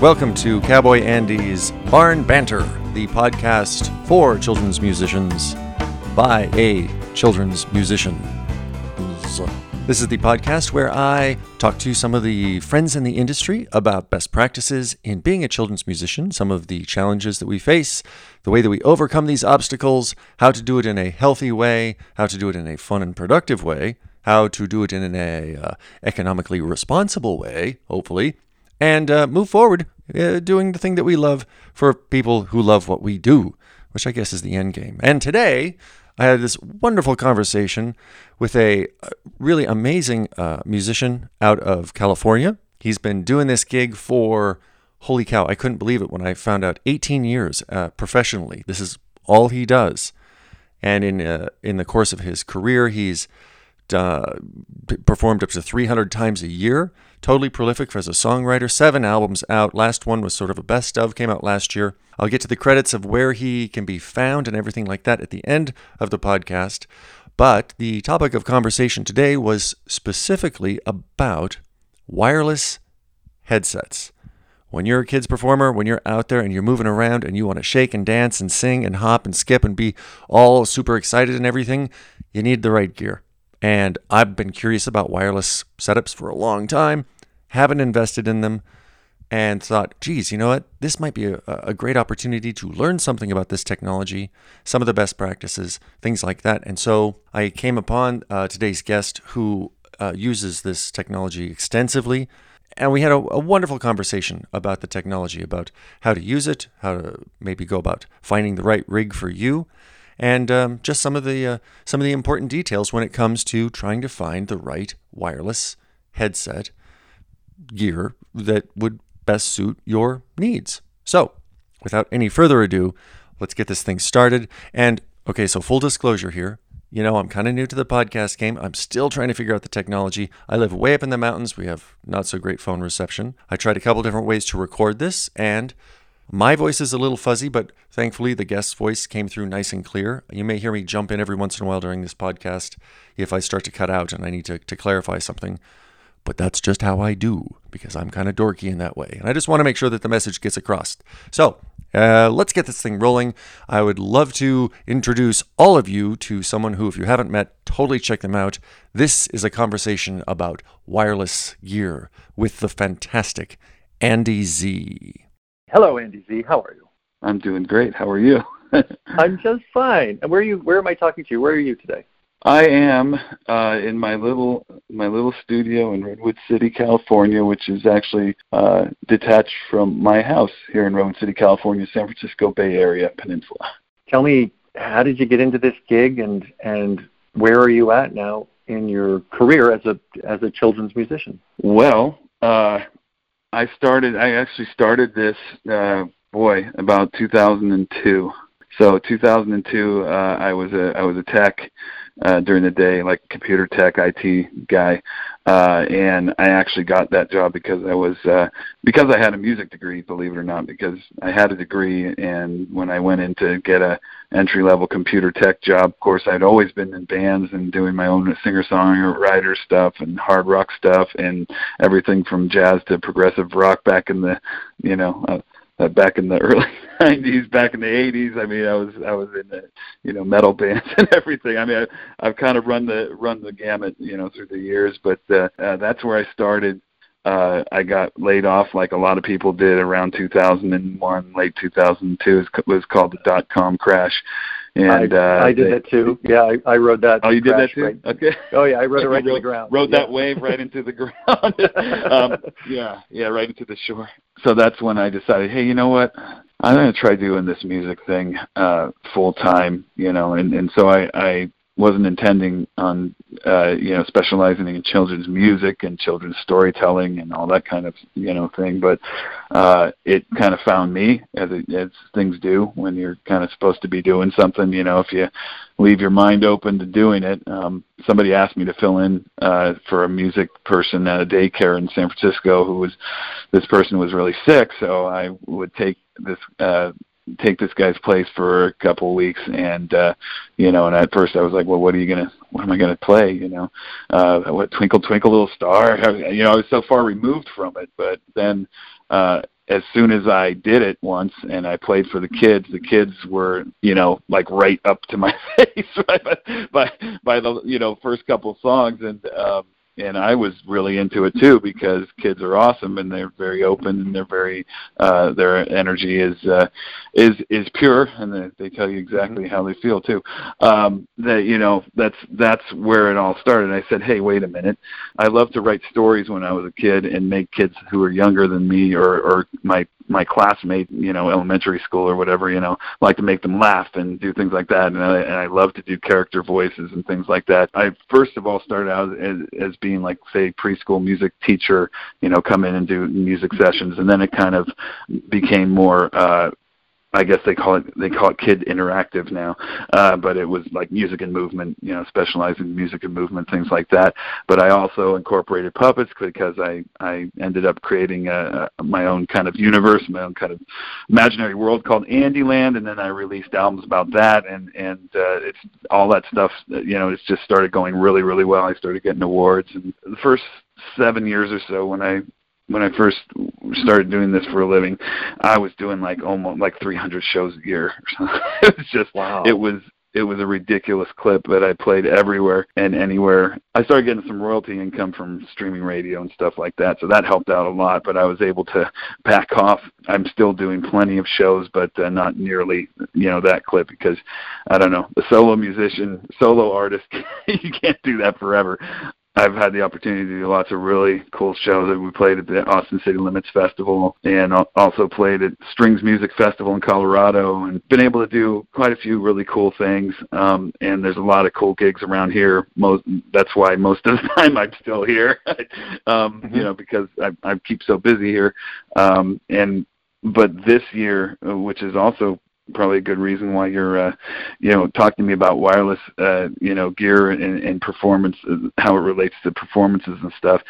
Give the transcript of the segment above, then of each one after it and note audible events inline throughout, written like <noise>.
Welcome to Cowboy Andy's Barn Banter, the podcast for children's musicians by a children's musician. This is the podcast where I talk to some of the friends in the industry about best practices in being a children's musician, some of the challenges that we face, the way that we overcome these obstacles, how to do it in a healthy way, how to do it in a fun and productive way, how to do it in an uh, economically responsible way, hopefully, and uh, move forward uh, doing the thing that we love for people who love what we do, which I guess is the end game. And today, I had this wonderful conversation with a uh, really amazing uh, musician out of California. He's been doing this gig for, holy cow, I couldn't believe it when I found out 18 years uh, professionally. This is all he does. And in, uh, in the course of his career, he's uh, performed up to 300 times a year. Totally prolific as a songwriter. Seven albums out. Last one was sort of a best of, came out last year. I'll get to the credits of where he can be found and everything like that at the end of the podcast. But the topic of conversation today was specifically about wireless headsets. When you're a kids performer, when you're out there and you're moving around and you want to shake and dance and sing and hop and skip and be all super excited and everything, you need the right gear. And I've been curious about wireless setups for a long time, haven't invested in them, and thought, geez, you know what? This might be a, a great opportunity to learn something about this technology, some of the best practices, things like that. And so I came upon uh, today's guest who uh, uses this technology extensively. And we had a, a, wonderful conversation about the technology, about how to use it, how to maybe go about finding the right rig for you, and um, just some of the uh, some of the important details when it comes to trying to find the right wireless headset gear that would best suit your needs. So, without any further ado, let's get this thing started. And okay, so full disclosure here. You know, I'm kind of new to the podcast game. I'm still trying to figure out the technology. I live way up in the mountains. We have not so great phone reception. I tried a couple different ways to record this, and my voice is a little fuzzy, but thankfully the guest's voice came through nice and clear. You may hear me jump in every once in a while during this podcast if I start to cut out and I need to, to clarify something. But that's just how I do because I'm kind of dorky in that way. And I just want to make sure that the message gets across. So uh, let's get this thing rolling. I would love to introduce all of you to someone who, if you haven't met, totally check them out. This is a conversation about wireless gear with the fantastic Andy Z. Hello, Andy Z. How are you? I'm doing great. How are you? <laughs> I'm just fine. And where are you? Where am I talking to you? Where are you today? I am uh, in my little my little studio in Redwood City, California, which is actually uh, detached from my house here in Redwood City, California, San Francisco Bay Area peninsula. Tell me, how did you get into this gig, and and where are you at now in your career as a as a children's musician? Well, uh, I started. I actually started this. Uh, boy, about 2002. So 2002, uh, I was a I was a tech uh, during the day, like computer tech IT guy, uh, and I actually got that job because I was uh, because I had a music degree, believe it or not, because I had a degree, and when I went in to get a entry level computer tech job, of course I'd always been in bands and doing my own singer songwriter stuff and hard rock stuff and everything from jazz to progressive rock back in the you know. Uh, uh, back in the <laughs> early '90s, back in the '80s. I mean, I was I was in the you know metal <laughs> bands and everything. I mean, I, I've kind of run the run the gamut, you know, through the years. But uh, uh, that's where I started. Uh, I got laid off like a lot of people did around 2001, late 2002. It was called the dot com crash. And I, uh, I did they, that too. Yeah, I, I rode that. Oh, you did that too. Right. Okay. Oh yeah, I rode <laughs> it right rode, to the ground. Rode yeah. that wave right into the <laughs> ground. <laughs> um, yeah, yeah, right into the shore. So that's when I decided, hey, you know what? I'm gonna try doing this music thing uh, full time. You know, and and so I I wasn't intending on uh, you know specializing in children's music and children's storytelling and all that kind of you know thing, but uh, it kind of found me as it, as things do when you're kind of supposed to be doing something. You know, if you leave your mind open to doing it. Um, somebody asked me to fill in uh, for a music person at a daycare in San Francisco who was this person was really sick, so I would take this uh take this guy's place for a couple weeks and uh you know and at first I was like well what are you going to what am I going to play? You know uh what twinkle twinkle little star? <laughs> You know I was so far removed from it but then uh, as soon as I did it once and I played for the kids, the kids were, you know, like right up to my <laughs> face <laughs> by by by the you know first couple songs, and um, and I was really into it too because kids are awesome and they're very open and they're very uh, their energy is uh, is is pure and they, they tell you exactly mm-hmm. how they feel too. Um, that you know that's that's where it all started. I said, hey, wait a minute. I love to write stories when I was a kid and make kids who are younger than me or or my my classmate, you know, elementary school or whatever, you know, like to make them laugh and do things like that. And I, and I love to do character voices and things like that. I first of all started out as, as being like, say, preschool music teacher, you know, come in and do music sessions. And then it kind of became more, uh, I guess they call it they call it kid interactive now, uh, but it was like music and movement, you know, specializing in music and movement, things like that. But I also incorporated puppets because I I ended up creating a, a, my own kind of universe, my own kind of imaginary world called Andyland, and then I released albums about that, and and uh, it's all that stuff. You know, it's just started going really really well. I started getting awards, and the first seven years or so when I when I first started doing this for a living, I was doing like almost like 300 shows a year. <laughs> it was just wow. It was it was a ridiculous clip that I played everywhere and anywhere. I started getting some royalty income from streaming radio and stuff like that, so that helped out a lot. But I was able to back off. I'm still doing plenty of shows, but uh, not nearly you know that clip because I don't know the solo musician, solo artist. <laughs> you can't do that forever. I've had the opportunity to do lots of really cool shows. That we played at the Austin City Limits Festival and also played at Strings Music Festival in Colorado and been able to do quite a few really cool things. Um, and there's a lot of cool gigs around here. Most that's why most of the <laughs> time I'm still here. <laughs> um, mm-hmm. You know, because I, I keep so busy here. Um, and but this year, uh, which is also probably a good reason why you're uh, you know talking to me about wireless uh, you know gear and, and performance uh, how it relates to performances and stuff.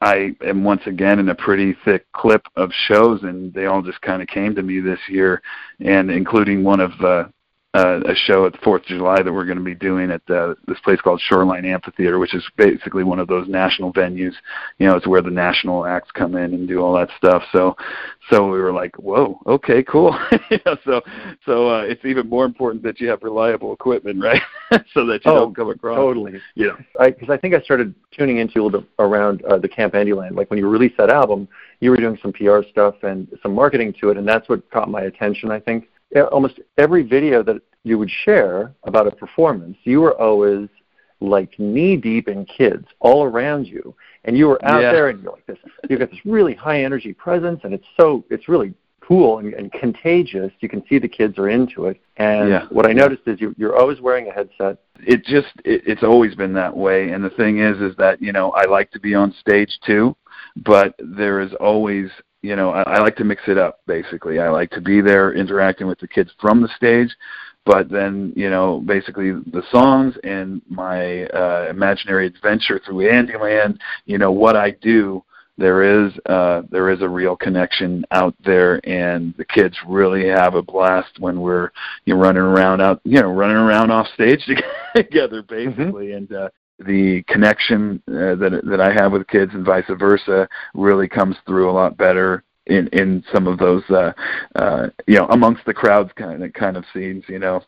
I am once again in a pretty thick clip of shows and they all just kind of came to me this year and including one of uh uh, a show at the Fourth of July that we're going to be doing at uh, this place called Shoreline Amphitheater, which is basically one of those national venues. You know, it's where the national acts come in and do all that stuff. So, so we were like, whoa, okay, cool. <laughs> you know, so, so uh, it's even more important that you have reliable equipment, right? <laughs> so that you oh, don't come across. Totally. Yeah. because I, I think I started tuning into a little bit around uh, the Camp Andyland. Like when you released that album, you were doing some PR stuff and some marketing to it, and that's what caught my attention. I think almost every video that you would share about a performance, you were always like knee deep in kids all around you, and you were out yeah. there, and you're like this. You've got this really high energy presence, and it's so it's really cool and, and contagious. You can see the kids are into it. And yeah. what I noticed is you, you're always wearing a headset. It just it, it's always been that way. And the thing is, is that you know I like to be on stage too, but there is always you know, I, I like to mix it up basically. I like to be there interacting with the kids from the stage, but then, you know, basically the songs and my uh, imaginary adventure through Andyland, you know, what I do, there is uh, there is a real connection out there, and the kids really have a blast when we're you know, running around out, you know, running around off stage <laughs> together, basically, mm-hmm. and uh, the connection uh, that that I have with kids and vice versa really comes through a lot better in in some of those uh, uh, you know amongst the crowds kind of kind of scenes you know.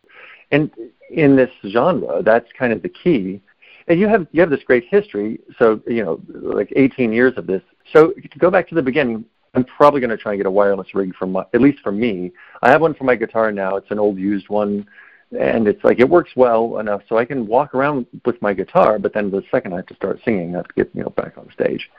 And in this genre that's kind of the key. And you have you have this great history. So you know like 18 years of this. So to go back to the beginning I'm probably going to try and get a wireless rig for my, at least for me. I have one for my guitar now. It's an old used one and it's like it works well enough so I can walk around with my guitar, but then the second I have to start singing, I have to get you know back on stage.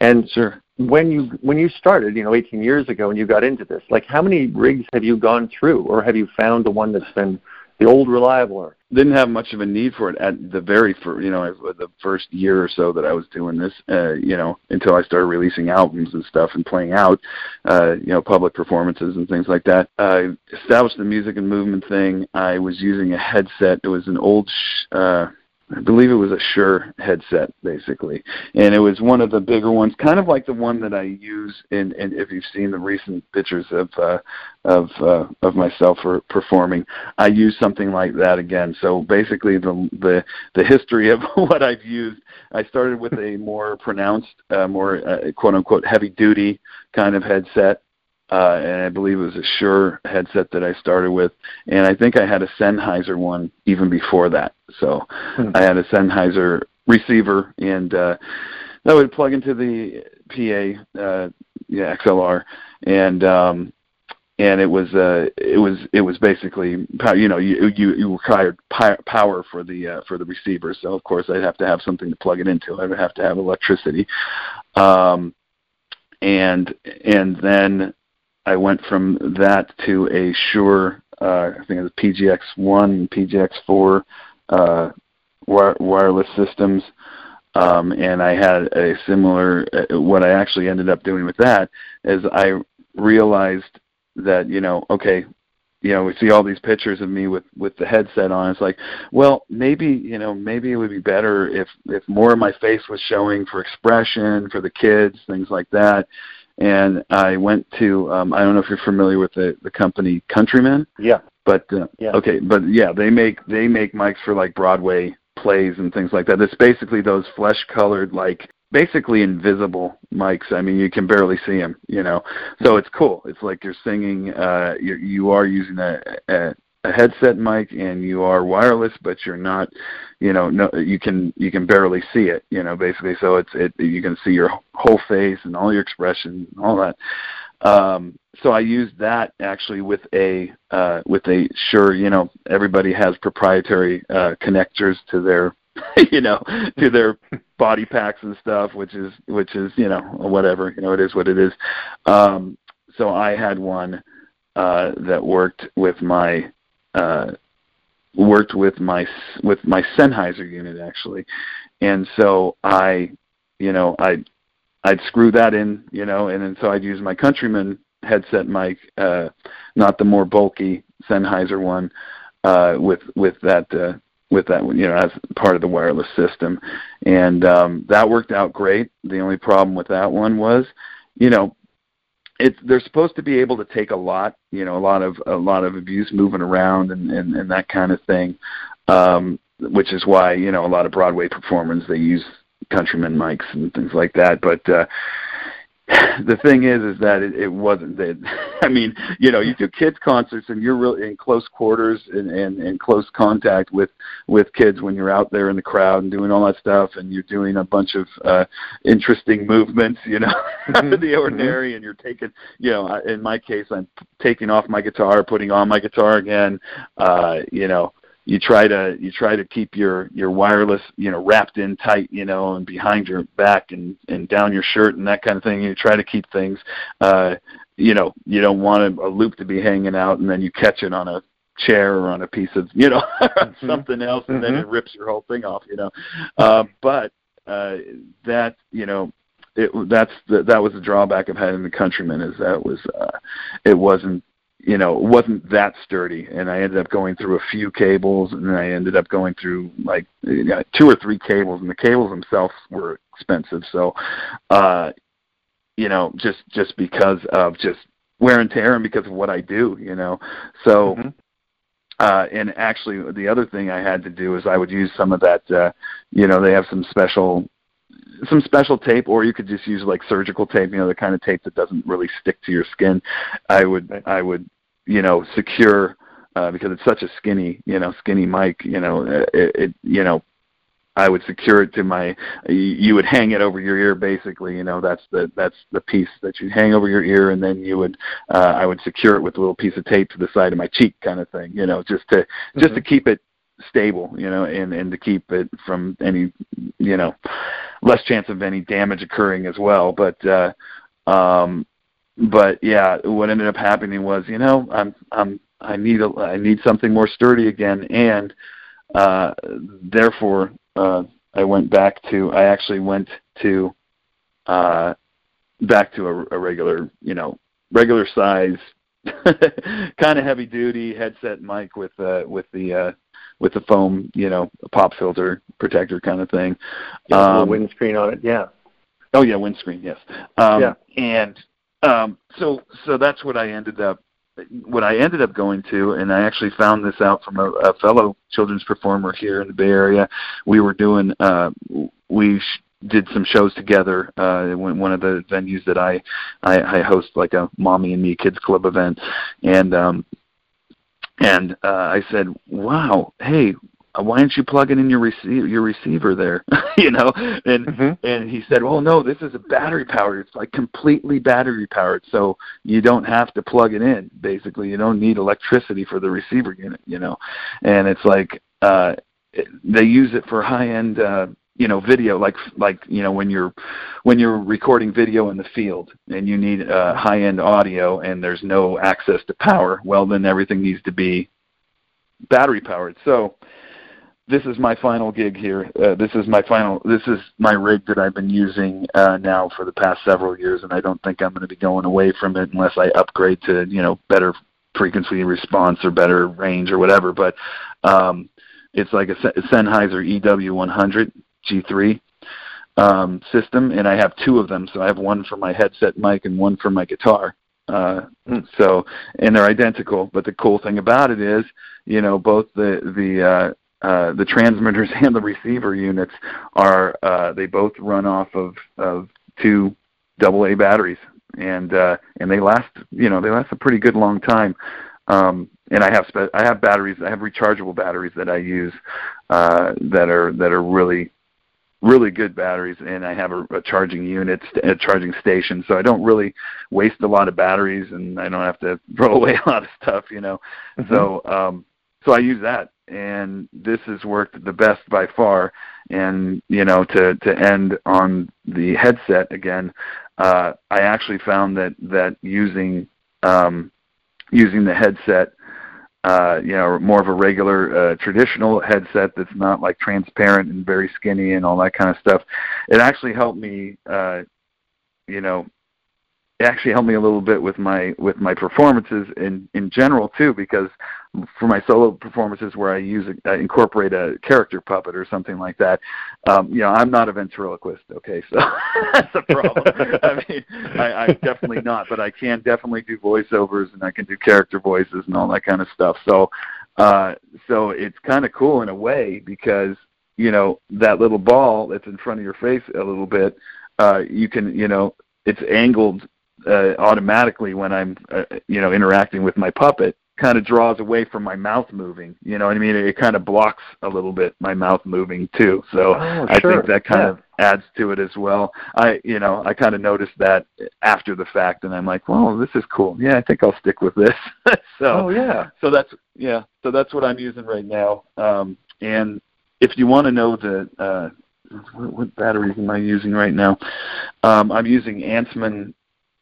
And sure. when you when you started, you know, 18 years ago, and you got into this, like how many rigs have you gone through, or have you found the one that's been the old reliable? Or didn't have much of a need for it at the very first, you know, the first year or so that I was doing this, uh, you know, until I started releasing albums and stuff and playing out, uh, you know, public performances and things like that. I established the music and movement thing. I was using a headset. It was an old, sh- uh, I believe it was a Shure headset, basically, and it was one of the bigger ones, kind of like the one that I use in. And if you've seen the recent pictures of uh, of uh, of myself for performing, I use something like that again. So basically, the the the history of <laughs> what I've used, I started with a more pronounced, uh, more uh, quote unquote heavy duty kind of headset uh, and I believe it was a Shure headset that I started with, and I think I had a Sennheiser one even before that. So hmm. I had a Sennheiser receiver, and uh, that would plug into the PA, uh, yeah, XLR, and um, and it was uh, it was it was basically you know you you, you required power for the uh, for the receiver, so of course I'd have to have something to plug it into. I would have to have electricity. Um, and and then I went from that to a Shure, uh, I think it was PGX1 and PGX4 uh, wire- wireless systems. Um, and I had a similar. Uh, what I actually ended up doing with that is I realized that you know, okay, you know, we see all these pictures of me with with the headset on. It's like, well, maybe you know, maybe it would be better if if more of my face was showing for expression for the kids, things like that and I went to um, I don't know if you're familiar with the the company Countryman. Yeah. But uh, yeah. okay, but yeah, they make they make mics for like Broadway plays and things like that. It's basically those flesh colored like basically invisible mics. I mean, you can barely see them, you know. So it's cool. It's like you're singing. Uh, you you are using a, a a headset mic and you are wireless but you're not you know no you can you can barely see it you know basically. So it's it you can see your whole face and all your expression and all that. Um so i used that actually with a uh with a Shure you know everybody has proprietary uh connectors to their <laughs> you know to their body packs and stuff which is which is you know whatever you know it is what it is. Um so i had one uh that worked with my uh, worked with my with my Sennheiser unit actually, and so I, you know, I I'd screw that in, you know, and then so I'd use my Countryman headset mic, uh, not the more bulky Sennheiser one, uh, with with that uh, with that you know, as part of the wireless system, and um, that worked out great. The only problem with that one was, you know, they're supposed to be able to take a lot, you know, a lot of a lot of abuse moving around and and, and that kind of thing, um, which is why you know a lot of Broadway performers they use countryman mics and things like that. But uh, <laughs> the thing is, is that it, it wasn't that. <laughs> I mean, you know, you do kids concerts and you're really in close quarters and, and, and close contact with with kids when you're out there in the crowd and doing all that stuff, and you're doing a bunch of uh, interesting movements, you know, <laughs> mm-hmm. out of the ordinary, mm-hmm. and you're taking, you know, in my case, I'm taking off my guitar, putting on my guitar again, uh, you know, you try to you try to keep your your wireless you know wrapped in tight you know and behind your back and and down your shirt and that kind of thing you try to keep things uh you know you don't want a, a loop to be hanging out and then you catch it on a chair or on a piece of you know <laughs> mm-hmm. something else and mm-hmm. then it rips your whole thing off you know uh but uh that you know it that's the, that was the drawback of having the countryman is that was uh it wasn't you know, it wasn't that sturdy, and I ended up going through a few cables, and then I ended up going through like you know, two or three cables, and the cables themselves were expensive. So, uh, you know, just just because of just wear and tear, and because of what I do, you know, so. Mm-hmm. Uh, and actually, the other thing I had to do is I would use some of that. Uh, you know, they have some special some special tape, or you could just use like surgical tape, you know, the kind of tape that doesn't really stick to your skin. I would I would you know secure uh, because it's such a skinny you know skinny mic. You know it, it you know I would secure it to my. You would hang it over your ear, basically. You know, that's the that's the piece that you hang over your ear, and then you would. Uh, I would secure it with a little piece of tape to the side of my cheek, kind of thing. You know, just to mm-hmm. just to keep it stable, you know, and and to keep it from any, you know, less chance of any damage occurring as well. But uh, um, but yeah, what ended up happening was, you know, I'm I'm I need a I need something more sturdy again, and uh, therefore uh, I went back to I actually went to uh, back to a, a regular, you know, regular size <laughs> kind of heavy duty headset mic with uh, with the uh, with the foam, you know, pop filter protector kind of thing. Yeah, um, windscreen on it. Yeah. Oh yeah, windscreen. Yes. Um, yeah. And um, so so that's what I ended up what I ended up going to, and I actually found this out from a, a fellow children's performer here in the Bay Area. We were doing uh, we sh- did some shows together uh one of the venues that I, I I host like a mommy and me kids club event and um and uh I said, "Wow, hey, why aren't you plugging in your receiver your receiver there? <laughs> You know? And mm-hmm. and he said well no this is a battery powered it's like completely battery powered so you don't have to plug it in basically. You don't need electricity for the receiver unit you know? And it's like uh it, they use it for high end uh you know video like like you know when you're when you're recording video in the field and you need uh, high end audio and there's no access to power well then everything needs to be battery powered so this is my final gig here. Uh, this is my final this is my rig that i've been using uh, now for the past several years and i don't think i'm going to be going away from it unless i upgrade to you know better frequency response or better range or whatever but um it's like a Sennheiser EW100 G3 um, system, and I have two of them. So I have one for my headset mic and one for my guitar. Uh, so, and they're identical. But the cool thing about it is, you know, both the the uh, uh, the transmitters <laughs> and the receiver units are uh, they both run off of of two double A batteries, and uh, and they last you know they last a pretty good long time. Um, and I have spe- I have batteries I have rechargeable batteries that I use uh, that are that are really really good batteries and I have a, a charging unit, a charging station, so I don't really waste a lot of batteries and I don't have to <laughs> throw away a lot of stuff, you know. Mm-hmm. So um so I use that and this has worked the best by far and you know to to end on the headset again uh I actually found that that using um using the headset uh, you know, more of a regular uh, traditional headset that's not like transparent and very skinny and all that kind of stuff. It actually helped me, uh, you know, it actually helped me a little bit with my with my performances in in general too because for my solo performances where I use a, I incorporate a character puppet or something like that um you know I'm not a ventriloquist okay? So <laughs> that's a problem. <laughs> I mean I, I'm definitely not but I can definitely do voiceovers and I can do character voices and all that kind of stuff. So uh so it's kind of cool in a way because you know that little ball that's in front of your face a little bit uh you can you know it's angled uh, automatically when I'm uh, you know interacting with my puppet kind of draws away from my mouth moving. You know what I mean? It, it kind of blocks a little bit my mouth moving too. So oh, I sure. think that kind yeah. of adds to it as well. I you know I kind of noticed that after the fact, and I'm like, well, this is cool. Yeah, I think I'll stick with this. <laughs> so oh yeah. So that's yeah. So that's what I'm using right now. Um, and if you want to know the uh, what, what batteries am I using right now? Um, I'm using Ansmann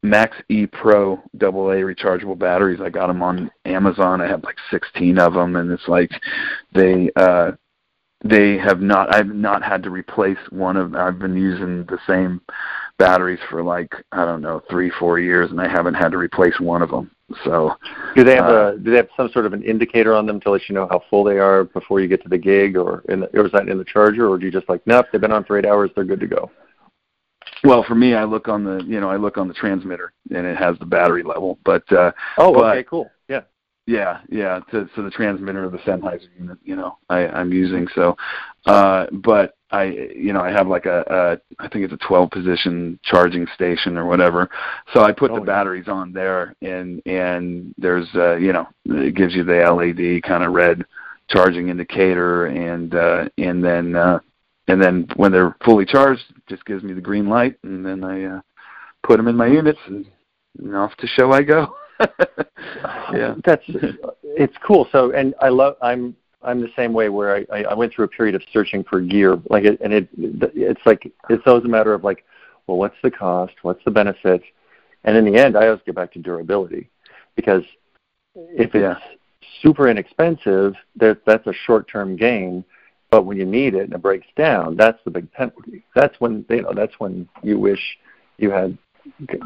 Max E Pro AA rechargeable batteries. I got them on Amazon. I have like 16 of them, and it's like they uh, they have not. I've not had to replace one of. I've been using the same batteries for like I don't know three four years, and I haven't had to replace one of them. So do they have uh, a do they have some sort of an indicator on them to let you know how full they are before you get to the gig, or in the, or is that in the charger, or do you just like nope they've been on for eight hours they're good to go? Well, for me, I look on the you know I look on the transmitter and it has the battery level. But uh, oh, but, okay, cool, yeah, yeah, yeah. To, so the transmitter of the Sennheiser unit, you know, I, I'm using. So, uh, but I you know I have like a, a I think it's a 12 position charging station or whatever. So I put oh, the batteries on there, and and there's uh, you know it gives you the LED kind of red charging indicator, and uh, and then uh, and then when they're fully charged, it just gives me the green light, and then I uh, put them in my units, and, and off to show I go. <laughs> yeah, that's it's cool. So, and I love. I'm I'm the same way where I, I went through a period of searching for gear, like it, and it it's like it's always a matter of like, well, what's the cost? What's the benefit? And in the end, I always get back to durability, because if it's yeah. super inexpensive, that that's a short-term gain but when you need it and it breaks down, that's the big penalty. That's when you know that's when you wish you had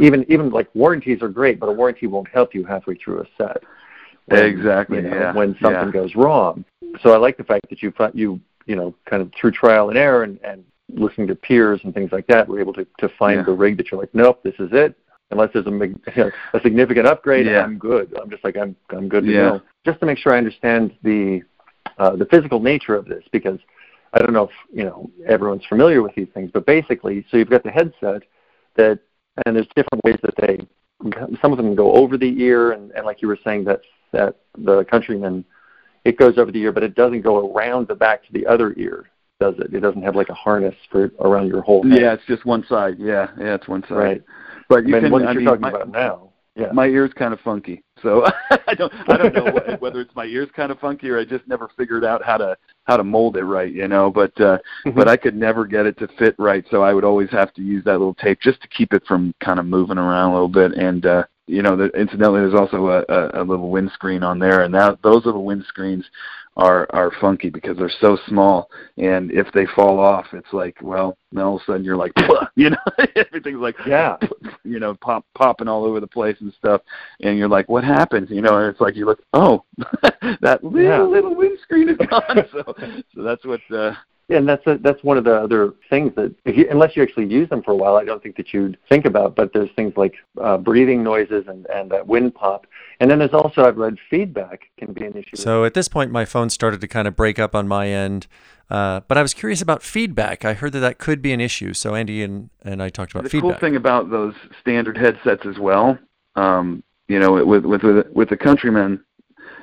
even even like warranties are great, but a warranty won't help you halfway through a set. When, exactly. You know, yeah. When something yeah. goes wrong. So I like the fact that you you you know kind of through trial and error and, and listening to peers and things like that, we're able to to find Yeah. the rig that you're like, nope, this is it. Unless there's a mig- <laughs> a significant upgrade, Yeah. I'm good. I'm just like I'm I'm good to Yeah. go. Just to make sure I understand the uh, the physical nature of this, because I don't know if you know everyone's familiar with these things, but basically, so you've got the headset that, and there's different ways that they, some of them go over the ear, and, and like you were saying, that that the Countryman, it goes over the ear, but it doesn't go around the back to the other ear, does it? It doesn't have like a harness for around your whole head. Yeah, it's just one side. Yeah, yeah, it's one side. Right. But you I mean, can. what I you're mean, talking my, about now. Yeah. my ear's kind of funky, so <laughs> I don't. I don't know what, whether it's my ear's kind of funky or I just never figured out how to how to mold it right. You know, but uh, Mhm. but I could never get it to fit right, so I would always have to use that little tape just to keep it from kind of moving around a little bit. And uh, you know, the, incidentally, there's also a, a, a little windscreen on there, and that those little windscreens are are funky because they're so small, and if they fall off, it's like, well, then all of a sudden you're like, <laughs> you know, <laughs> everything's like, Yeah. <laughs> you know, pop popping all over the place and stuff, and you're like, what happened? You know, and it's like you look, oh, that little Yeah. little windscreen is gone. so, so that's what. uh and that's a, that's one of the other things that, if you, unless you actually use them for a while, I don't think that you'd think about. But there's things like uh, breathing noises and and that wind pop, and then there's also I've read feedback can be an issue. So at this point, my phone started to kind of break up on my end. Uh, but I was curious about feedback. I heard that that could be an issue. So Andy and, and I talked about the feedback. cool thing about those standard headsets as well, um, you know, with with with, with the Countryman,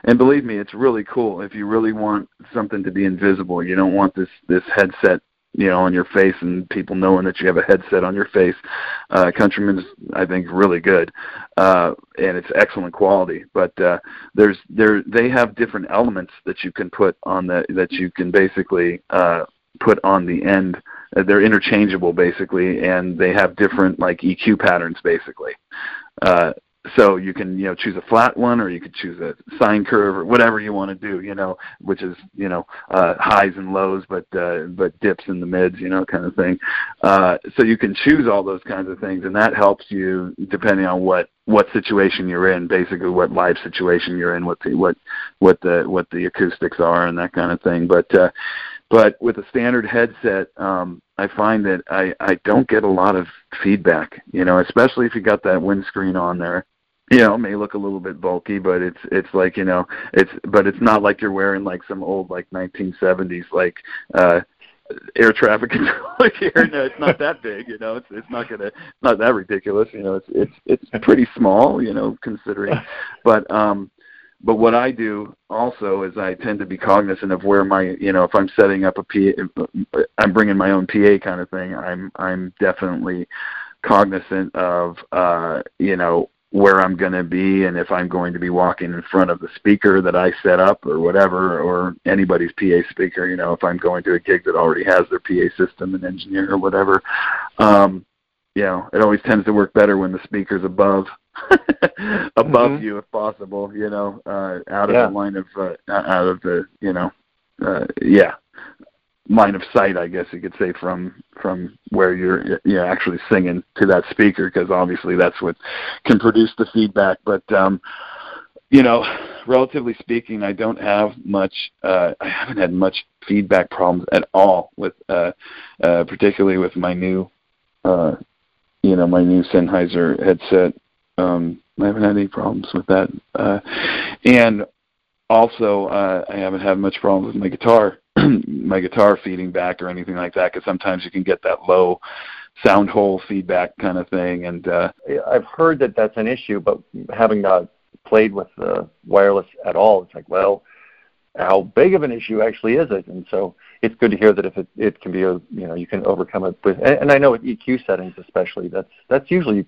and believe me, it's really cool. If you really want something to be invisible, you don't want this this headset, you know, on your face and people knowing that you have a headset on your face. Uh, Countryman's, I think, really good, uh, and it's excellent quality. But uh, there's there they have different elements that you can put on the that you can basically uh, put on the end. Uh, they're interchangeable basically, and they have different like EQ patterns basically. Uh, so you can you know choose a flat one or you could choose a sine curve or whatever you want to do you know which is you know uh highs and lows but uh but dips in the mids you know kind of thing. Uh so you can choose all those kinds of things and that helps you depending on what what situation you're in basically what live situation you're in what the what what the what the acoustics are and that kind of thing. But uh but with a standard headset um I find that I I don't get a lot of feedback, you know, especially if you got that windscreen on there. You know, it may look a little bit bulky, but it's it's like you know, it's but it's not like you're wearing like some old like 1970s like uh air traffic <laughs> control here. No, it's not that big, you know. It's it's not gonna not that ridiculous, you know. It's it's it's pretty small, you know, considering. But um but what I do also is I tend to be cognizant of where my, you know, if I'm setting up a PA, I'm bringing my own PA kind of thing. I'm I'm definitely cognizant of, uh, you know, where I'm going to be and if I'm going to be walking in front of the speaker that I set up or whatever, or anybody's PA speaker. You know, if I'm going to a gig that already has their PA system and engineer or whatever. Um, you know, it always tends to work better when the speaker's above <laughs> above Mhm. you if possible, you know, uh out of Yeah. the line of uh out of the, you know, uh yeah, line of sight, I guess you could say from from where you're you know actually singing to that speaker because obviously that's what can produce the feedback, but um you know, relatively speaking, I don't have much. Uh, I haven't had much feedback problems at all with, uh, uh, particularly with my new, uh, you know, my new Sennheiser headset. Um, I haven't had any problems with that, uh, and also uh, I haven't had much problems with my guitar, <clears throat> my guitar feeding back or anything like that. Because sometimes you can get that low sound hole feedback kind of thing, and uh, I've heard that that's an issue, but having not played with the wireless at all, it's like, well, how big of an issue actually is it? And so it's good to hear that if it, it can be a you know you can overcome it with and, and I know with EQ settings especially that's that's usually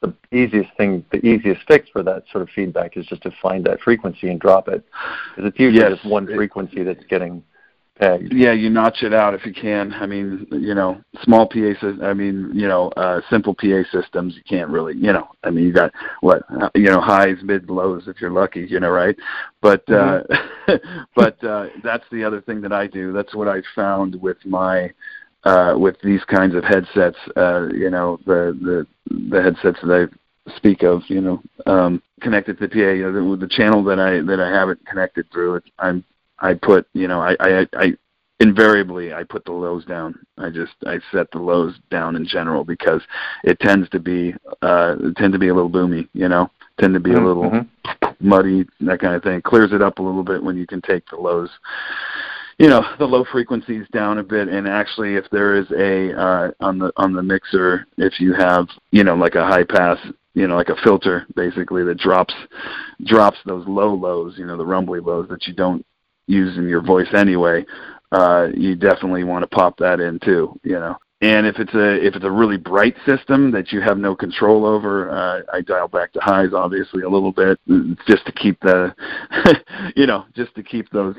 the easiest thing the easiest fix for that sort of feedback is just to find that frequency and drop it because it's usually Yes. just one frequency that's getting pegged. Yeah, you notch it out if you can. I mean, you know, small PA I mean, you know, uh simple PA systems you can't really, you know. I mean, you got what, uh, you know, highs, mid, lows if you're lucky, you know, right? But uh <laughs> but uh that's the other thing that I do. That's what I found with my uh, with these kinds of headsets, uh, you know, the the the headsets that I speak of, you know, um, connected to the PA, you know, the, the channel that I that I have it connected through, it, I'm I put, you know, I I, I invariably I put the lows down. I just I set the lows down in general because it tends to be uh tend to be a little boomy, you know, tend to be a little Mm-hmm. muddy, that kind of thing. Clears it up a little bit when you can take the lows you know the low frequencies down a bit and actually if there is a uh on the on the mixer if you have you know like a high pass you know like a filter basically that drops drops those low lows you know the rumbly lows that you don't use in your voice anyway uh you definitely want to pop that in too you know. And if it's a if it's a really bright system that you have no control over, uh, I dial back to highs obviously a little bit just to keep the, <laughs> you know, just to keep those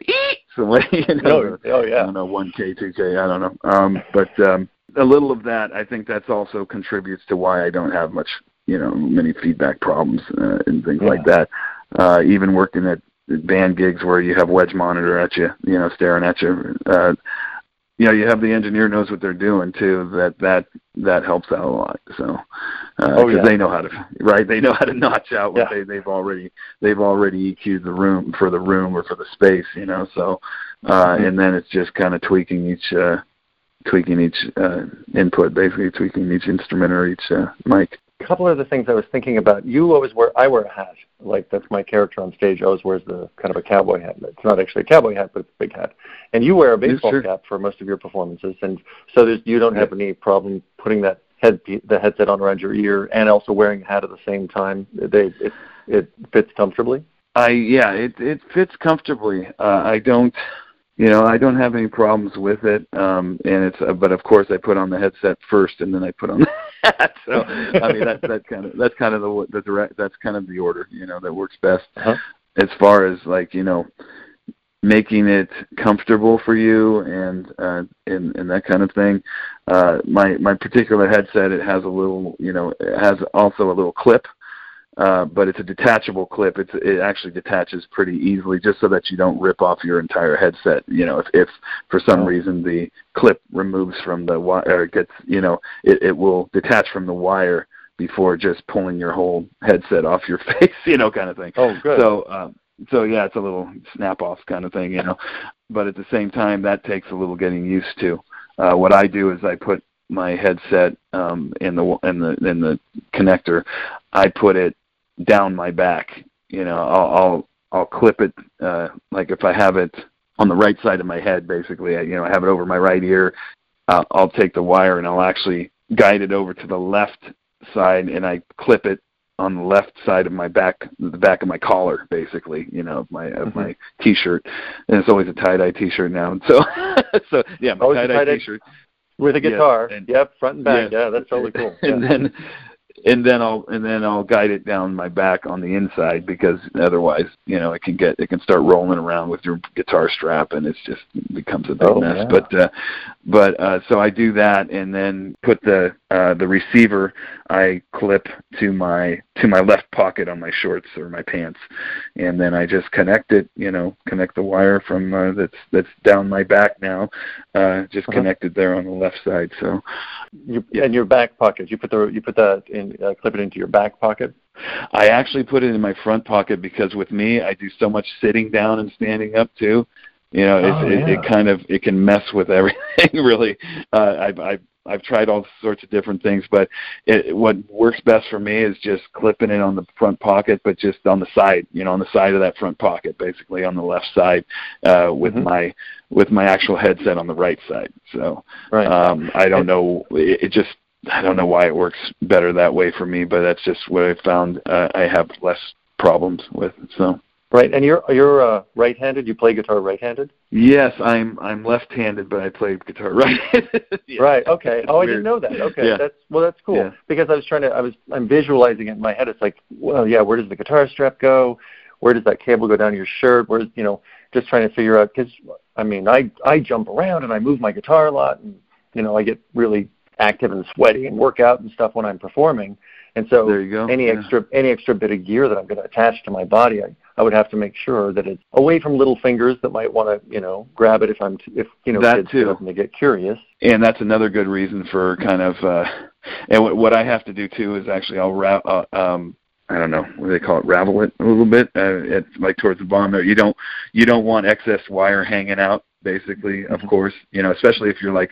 <laughs> away. You know, Oh, oh, yeah. I don't know, one K, two K, I don't know. Um, but um, a little of that, I think that's also contributes to why I don't have much, you know, many feedback problems uh, and things like that. Uh, even working at band gigs where you have wedge monitor at you, you know, staring at you. Uh, you know, you have the engineer knows what they're doing too. That that that helps out a lot. So, uh, Oh, yeah. they know how to right. They know how to <laughs> notch out what Yeah. they they've already they've already EQ'd the room for the room or for the space. You know, so uh, Mhm. and then it's just kind of tweaking each uh, tweaking each uh, input, basically tweaking each instrument or each uh, mic. A couple of the things I was thinking about. You always wear. I wear a hat. Like that's my character on stage. Always wears the kind of a cowboy hat. It's not actually a cowboy hat, but it's a big hat. And you wear a baseball sure. cap for most of your performances, and so there's, you don't have any problem putting that head the headset on around your ear and also wearing a hat at the same time. They it it fits comfortably. I yeah, it it fits comfortably. Uh, I don't, you know, I don't have any problems with it. Um, and it's uh, but of course I put on the headset first, and then I put on the hat. <laughs> So I mean that that kind of that's kind of the the direct that's kind of the order you know that works best. Uh-huh. As far as like you know, making it comfortable for you and uh, and and that kind of thing. Uh, my my particular headset it has a little you know it has also a little clip uh, but it's a detachable clip. It's it actually detaches pretty easily, just so that you don't rip off your entire headset. You know, if if for some reason the clip removes from the wire, or it gets you know, it, it will detach from the wire before just pulling your whole headset off your <laughs> face. You know, kind of thing. Oh, good. So, um, so yeah, it's a little snap off kind of thing, you know. But at the same time, that takes a little getting used to. Uh, what I do is I put my headset um, in the in the in the connector. I put it down my back. You know, I'll I'll, I'll clip it uh, like if I have it on the right side of my head, basically. I, you know, I have it over my right ear. Uh, I'll take the wire and I'll actually guide it over to the left side, and I clip it on the left side of my back, the back of my collar, basically, you know, of my of Mhm. my t-shirt, and it's always a tie-dye t-shirt now. And <laughs> so, so yeah, my tie-dye tie-dye- t-shirt, With a Yeah, guitar. and- yep, front and back. Yeah. Yeah, that's totally cool. <laughs> and then and then I'll and then I'll guide it down my back on the inside because otherwise, you know, it can get it can start rolling around with your guitar strap and it's just it becomes a big Oh, mess. yeah. But uh but uh so I do that and then put the uh the receiver I clip to my to my left pocket on my shorts or my pants and then I just connect it, you know, connect the wire from uh, that's that's down my back now, uh just Uh-huh. connected there on the left side. So You, and your back pocket. You put the you put that in uh, clip it into your back pocket. I actually put it in my front pocket because with me, I do so much sitting down and standing up too. You know, Oh, it, it, yeah. it kind of it can mess with everything. <laughs> Really, uh, I've I've I've tried all sorts of different things, but it, what works best for me is just clipping it on the front pocket, but just on the side. You know, on the side of that front pocket, basically on the left side, uh, with Mhm. my with my actual headset on the right side. So Right. um, I don't know. It, it just I don't know why it works better that way for me, but that's just what I found. Uh, I have less problems with. So right. And you're you're uh, right-handed. You play guitar right-handed. yes, I'm I'm left-handed, but I play guitar <laughs> right. Yeah. <laughs> Right. Okay. Oh, I didn't know that. Okay. Yeah. That's well. That's cool Yeah. because I was trying to. I was. I'm visualizing it in my head. It's like, well, yeah. Where does the guitar strap go? Where does that cable go down your shirt? Where's you know, just trying to figure out because I mean, I I jump around and I move my guitar a lot, and you know, I get really active and sweaty and work out and stuff when I'm performing. And so There you go. any Yeah. extra any extra bit of gear that I'm going to attach to my body, I, I would have to make sure that it's away from little fingers that might want to, you know, grab it if I'm, t- if you know, That kids too. and they get curious. and that's another good reason for kind of uh and what, what I have to do too is actually I'll ra- uh, um I don't know what do they call it ravel it a little bit uh, it's like towards the bottom there you don't you don't want excess wire hanging out basically of Mhm. course you know especially if you're like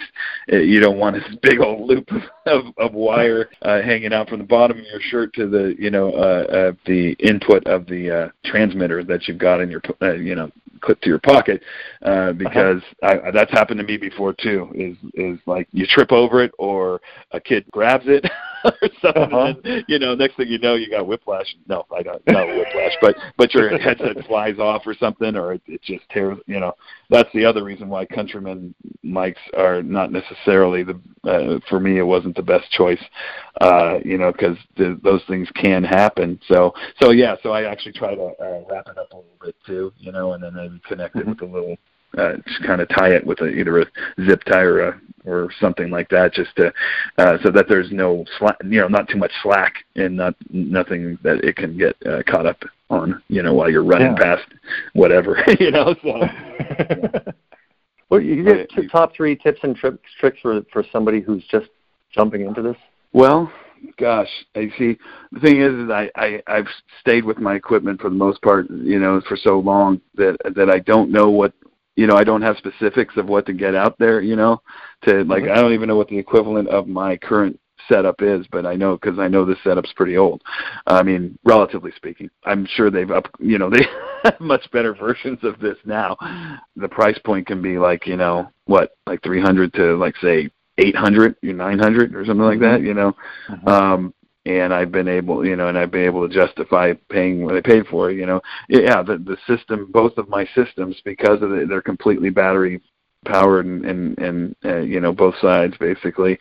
uh, you don't want this <laughs> big old loop of of wire uh hanging out from the bottom of your shirt to the you know uh, uh the input of the uh transmitter that you've got in your uh, you know clip to your pocket uh because I, that's happened to me before too is is like you trip over it or a kid grabs it <laughs> <laughs> or something Uh-huh. and, you know next thing you know you got whiplash no i don't no whiplash but but your headset <laughs> flies off or something or it, it just tears you know that's the other reason why countryman mics are not necessarily the uh, for me it wasn't the best choice uh you know because those things can happen so so yeah so i actually try to uh, wrap it up a little bit too you know and then maybe connect it Mhm. with a little uh, just kind of tie it with a, either a zip tie or a, or something like that, just to uh, so that there's no slack, you know, not too much slack and not nothing that it can get uh, caught up on, you know, while you're running Yeah. past whatever, <laughs> you know. So <laughs> well, you get t- top three tips and tricks tricks for for somebody who's just jumping into this. Well, gosh, I see. The thing is, is I, I I've stayed with my equipment for the most part, you know, for so long that that I don't know what, you know, I don't have specifics of what to get out there, you know, to like Mhm. I don't even know what the equivalent of my current setup is, but I know because I know this setup's pretty old. I mean, relatively speaking, I'm sure they've up, you know, <laughs> they have much better versions of this now. The price point can be like, you know, what, like 300 to like say 800 or 900 or something like that, you know. Um, and I've been able, you know, and I've been able to justify paying what I paid for, it, you know. Yeah, the the system, both of my systems, because of the, they're completely battery powered and and, and uh, you know both sides basically.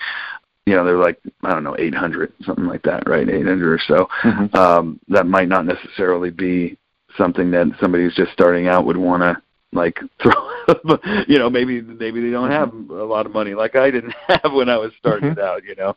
You know, they're like I don't know, 800 something like that, right? 800 or so. Mhm. Um, that might not necessarily be something that somebody who's just starting out would want to like <laughs> throw you know maybe maybe they don't have a lot of money like i didn't <laughs> have when i was starting Mhm. out you know.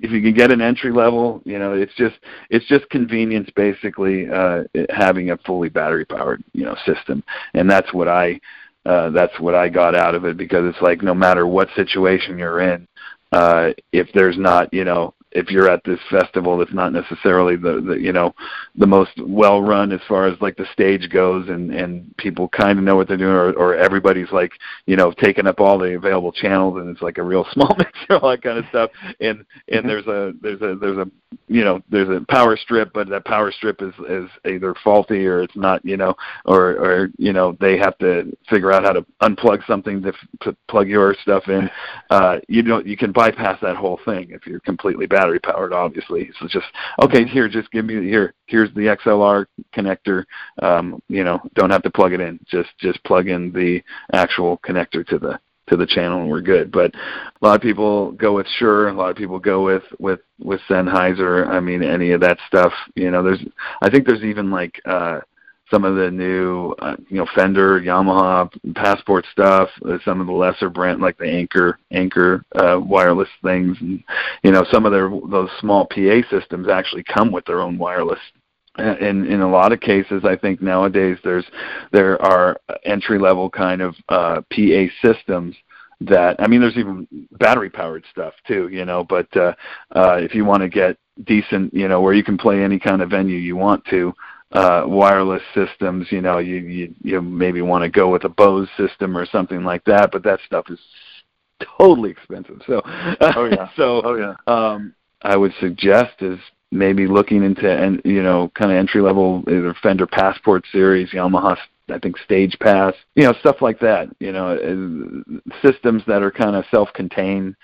If you can get an entry level you know it's just it's just convenience basically uh having a fully battery powered you know system. And that's what i uh that's what i got out of it because it's like no matter what situation you're in uh if there's not you know if you're at this festival that's not necessarily the, the you know the most well run as far as like the stage goes and and people kind of know what they're doing or, or everybody's like you know taking up all the available channels and it's like a real <laughs> small mixer all that kind of stuff. And and Mhm. there's a there's a there's a you know there's a power strip but that power strip is is either faulty or it's not you know or or you know they have to figure out how to unplug something to, f- to plug your stuff in. Uh you don't you can bypass that whole thing if you're completely battery powered obviously. So just okay here just give me here here's the XLR connector. Um you know don't have to plug it in. Just just plug in the actual connector to the to the channel and we're good. But a lot of people go with Shure, a lot of people go with with with Sennheiser. I mean any of that stuff you know there's I think there's even like uh some of the new, uh, you know, Fender, Yamaha, Passport stuff. Uh, some of the lesser brand, like the Anchor, Anchor uh, wireless things, and you know, some of their those small PA systems actually come with their own wireless. And in a lot of cases, I think nowadays there's there are entry level kind of uh, PA systems that I mean, there's even battery powered stuff too, you know. But uh, uh, if you want to get decent, you know, where you can play any kind of venue you want to, uh, wireless systems, you know, you you, you maybe want to go with a Bose system or something like that, but that stuff is totally expensive. So, <laughs> Oh, yeah. so Oh yeah. um, I would suggest is maybe looking into and you know kind of entry level either Fender Passport series, Yamaha I think StagePas, you know stuff like that. You know uh, systems that are kind of self-contained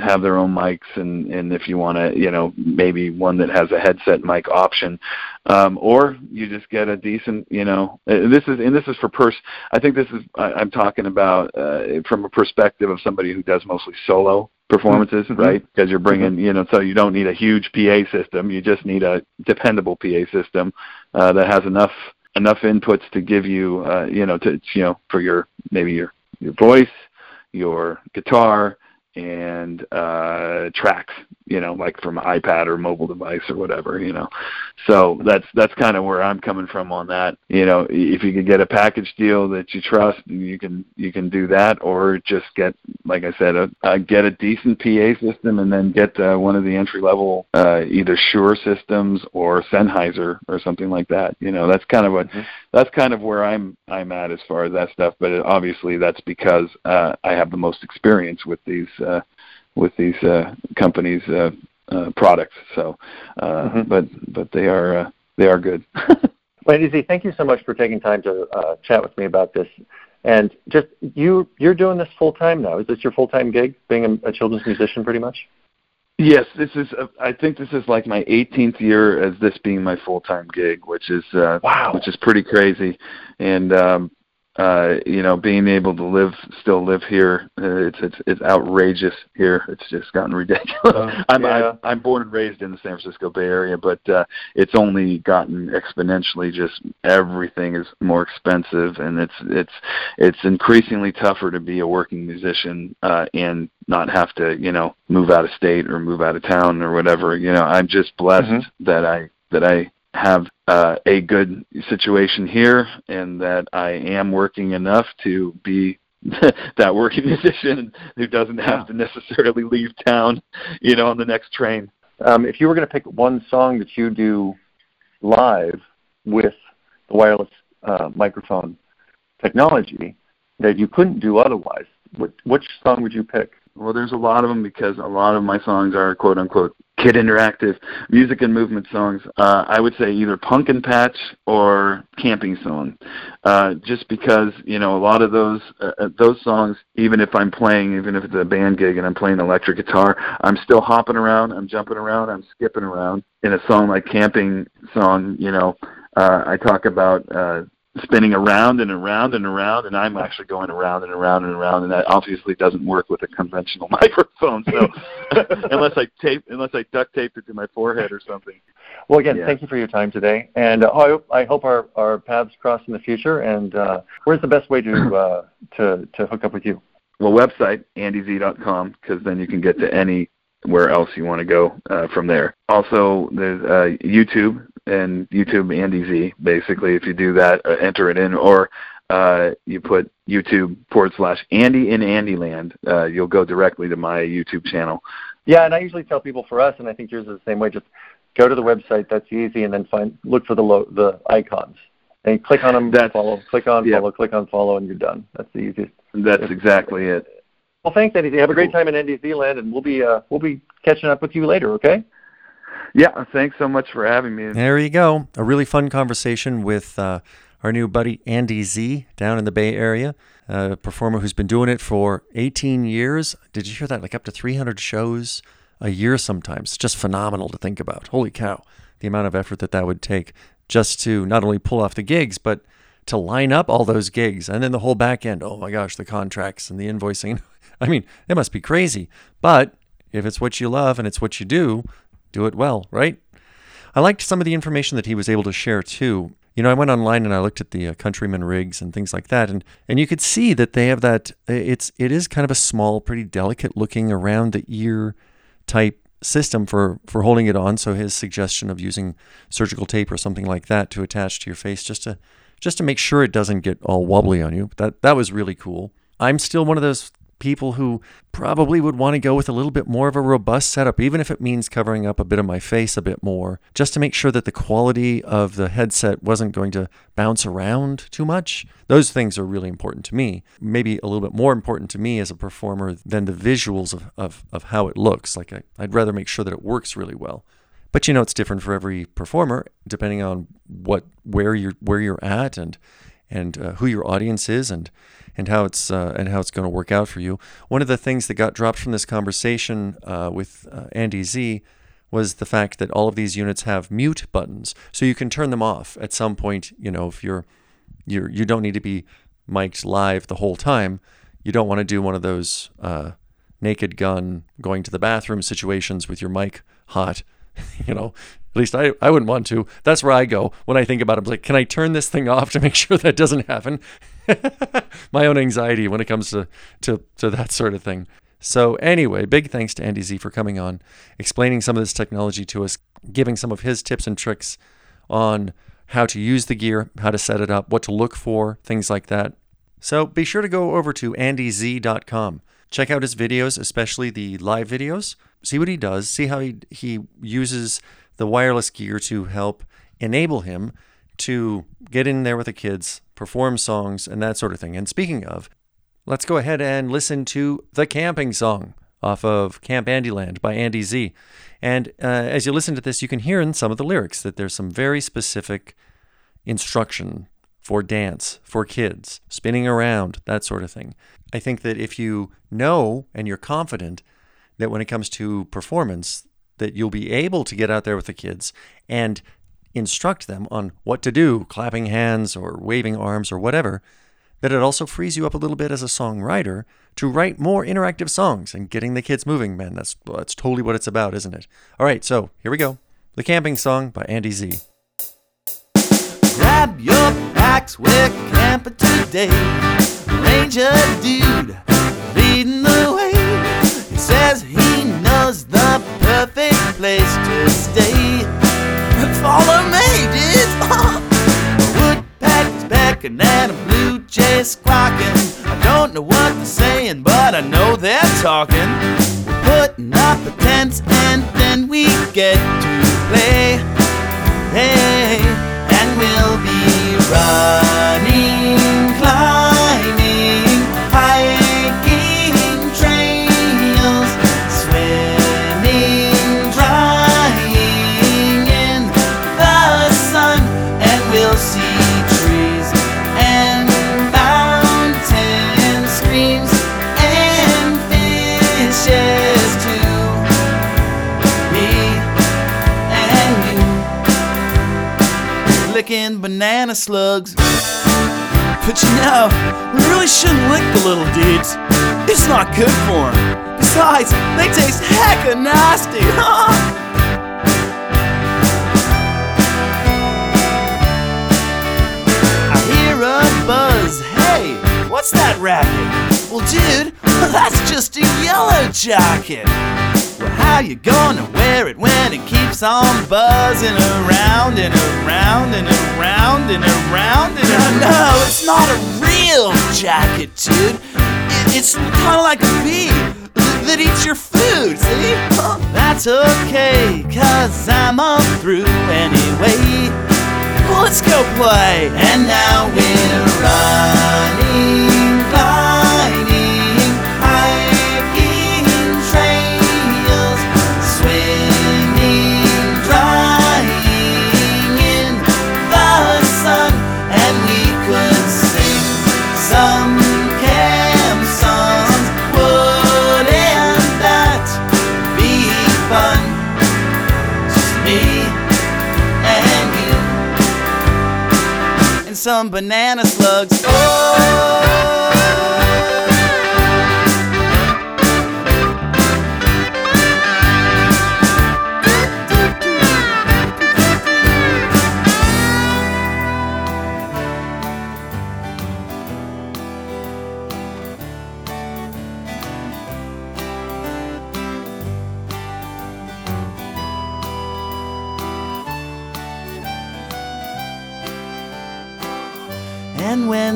have their own mics and and if you want to you know maybe one that has a headset mic option. Um or you just get a decent you know this is and this is for pers i think this is I, i'm talking about uh, from a perspective of somebody who does mostly solo performances Mhm. right? Because you're bringing you know so you don't need a huge pa system. You just need a dependable pa system uh, that has enough enough inputs to give you uh, you know to you know for your maybe your your voice your guitar and uh, tracks, you know, like from an iPad or mobile device or whatever, you know. So that's that's kind of where I'm coming from on that. You know, if you can get a package deal that you trust, you can you can do that, or just get, like I said, a, a get a decent PA system, and then get uh, one of the entry level uh, either Shure systems or Sennheiser or something like that. You know, that's kind of what mm-hmm. that's kind of where I'm I'm at as far as that stuff. But it, obviously, that's because uh, I have the most experience with these uh, with these uh, companies' uh, uh, products. So, uh, mm-hmm. but but they are uh, they are good. <laughs> well, Izzy, thank you so much for taking time to uh, chat with me about this. And just you you're doing this full time now. Is this your full time gig, being a, a children's musician, pretty much? Yes, this is. Uh, I think this is like my 18th year as this being my full time gig, which is uh, wow, which is pretty crazy. And um, uh, you know, being able to live, still live here, uh, it's it's it's outrageous here. It's just gotten ridiculous. Uh, <laughs> I'm yeah. I, I'm born and raised in the San Francisco Bay Area, but uh, it's only gotten exponentially. Just everything is more expensive, and it's it's it's increasingly tougher to be a working musician uh, and not have to, you know, move out of state or move out of town or whatever. You know, I'm just blessed mm-hmm. that I that I have uh, a good situation here and that I am working enough to be <laughs> that working <laughs> musician who doesn't have to necessarily leave town, you know, on the next train. Um, if you were going to pick one song that you do live with the wireless uh, microphone technology that you couldn't do otherwise, what, which song would you pick? Well, there's a lot of them because a lot of my songs are quote unquote kid interactive music and movement songs. Uh, I would say either pumpkin patch or camping song, uh, just because you know a lot of those uh, uh, those songs. Even if I'm playing, even if it's a band gig and I'm playing electric guitar, I'm still hopping around, I'm jumping around, I'm skipping around. In a song like camping song, you know, uh, I talk about. Uh, spinning around and around and around, and I'm actually going around and around and around, and that obviously doesn't work with a conventional <laughs> microphone. So <laughs> unless I tape, unless I duct tape it to my forehead or something. Well, again, yeah. thank you for your time today, and uh, I, hope, I hope our, our paths cross in the future. And uh, where's the best way to <clears throat> uh, to to hook up with you? Well, website andyz.com because then you can get to any where else you want to go uh, from there. Also, there's uh, YouTube and YouTube Andy Z. Basically, if you do that, uh, enter it in, or uh, you put YouTube forward slash Andy in Andyland, uh, you'll go directly to my YouTube channel. Yeah, and I usually tell people for us, and I think yours is the same way. Just go to the website. That's easy, and then find look for the lo- the icons and click on them. That's, follow. Click on yep. follow. Click on follow, and you're done. That's the easiest. That's exactly it. Well, thanks, Andy. Have a great time in Andy Z land, and we'll be uh, we'll be catching up with you later. Okay. Yeah, thanks so much for having me. There you go. A really fun conversation with uh, our new buddy Andy Z down in the Bay Area, a performer who's been doing it for 18 years. Did you hear that? Like up to 300 shows a year sometimes. Just phenomenal to think about. Holy cow, the amount of effort that that would take just to not only pull off the gigs, but to line up all those gigs and then the whole back end. Oh my gosh, the contracts and the invoicing. <laughs> I mean, it must be crazy. But if it's what you love and it's what you do, do it well, right? I liked some of the information that he was able to share too. You know, I went online and I looked at the uh, Countryman rigs and things like that, and and you could see that they have that. It's it is kind of a small, pretty delicate looking around the ear type system for for holding it on. So his suggestion of using surgical tape or something like that to attach to your face just to just to make sure it doesn't get all wobbly on you. That that was really cool. I'm still one of those people who probably would want to go with a little bit more of a robust setup, even if it means covering up a bit of my face a bit more, just to make sure that the quality of the headset wasn't going to bounce around too much. Those things are really important to me. Maybe a little bit more important to me as a performer than the visuals of, of, of how it looks. Like I, I'd rather make sure that it works really well. But you know, it's different for every performer, depending on what where you're where you're at and and uh, who your audience is and and how it's uh, and how it's going to work out for you. One of the things that got dropped from this conversation uh, with uh, Andy Z was the fact that all of these units have mute buttons, so you can turn them off at some point. You know, if you're you're you don't need to be mic'd live the whole time. You don't want to do one of those uh, naked gun going to the bathroom situations with your mic hot. <laughs> you know, at least I, I wouldn't want to. That's where I go when I think about it. I'm like, can I turn this thing off to make <laughs> sure that doesn't happen? <laughs> My own anxiety when it comes to, to, to that sort of thing. So, anyway, big thanks to Andy Z for coming on, explaining some of this technology to us, giving some of his tips and tricks on how to use the gear, how to set it up, what to look for, things like that. So, be sure to go over to andyz.com. Check out his videos, especially the live videos. See what he does, see how he, he uses the wireless gear to help enable him to get in there with the kids, perform songs, and that sort of thing. And speaking of, let's go ahead and listen to The Camping Song off of Camp Andyland by Andy Z. And uh, as you listen to this, you can hear in some of the lyrics that there's some very specific instruction for dance, for kids, spinning around, that sort of thing. I think that if you know and you're confident that when it comes to performance, that you'll be able to get out there with the kids and instruct them on what to do, clapping hands or waving arms or whatever, that it also frees you up a little bit as a songwriter to write more interactive songs and getting the kids moving. Man, that's that's totally what it's about, isn't it? All right, so here we go. The Camping Song by Andy Z. Grab your packs, we're camping today. Ranger dude leading the way. He says he knows the perfect place to stay. Follow me, dude. <laughs> Woodpecker's pecking and a blue jay squawking. I don't know what they're saying, but I know they're talking. We're putting up a tent and then we get to play. Hey, and we'll be running, climbing, banana slugs. But you know, we really shouldn't lick the little dudes. It's not good for them. Besides, they taste hecka nasty. I hear a buzz. Hey, what's that racket? Well, dude, <laughs> that's just a yellow jacket. How you gonna wear it when it keeps on buzzing around and around and around and around and around? No, it's not a real jacket, dude. It's kind of like a bee that eats your food, see? That's okay, cause I'm all through anyway. Let's go play. And now we're running, gliding, some banana slugs. Oh.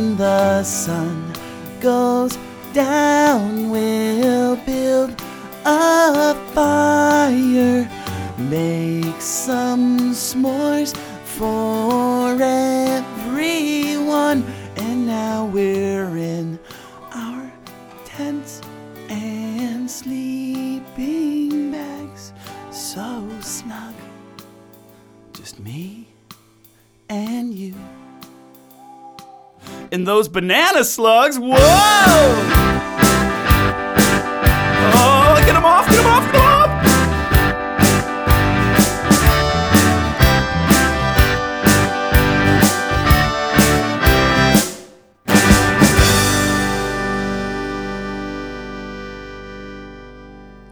When the sun goes down, we'll build a fire, make some s'mores for and those banana slugs. Whoa! Oh, get them off, get them off, get them off!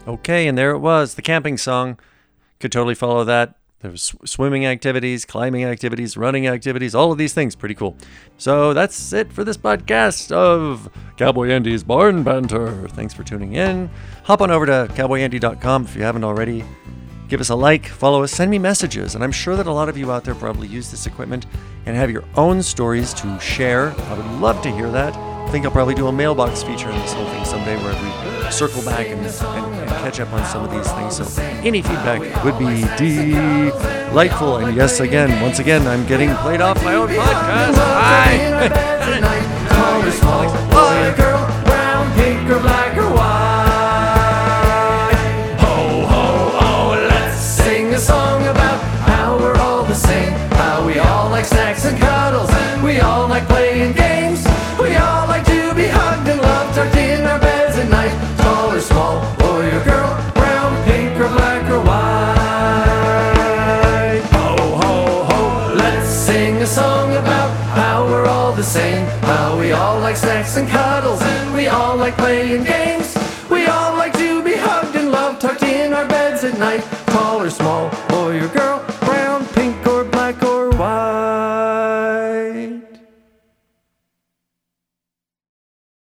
Okay, and there it was, the camping song. Could totally follow that There's swimming activities, climbing activities, running activities, all of these things. Pretty cool. So that's it for this podcast of Cowboy Andy's Barn Banter. Thanks for tuning in. Hop on over to cowboyandy.com if you haven't already. Give us a like, follow us, send me messages. And I'm sure that a lot of you out there probably use this equipment and have your own stories to share. I would love to hear that. I think I'll probably do a mailbox feature in this whole thing someday where we circle back and, and, and catch up on some of these things. So any feedback would be delightful. And yes, again, once again, I'm getting played off my own podcast. Hi. <laughs> Tall and cuddles. And we all like playing games. We all like to be hugged and loved, tucked in our beds at night. Tall or small,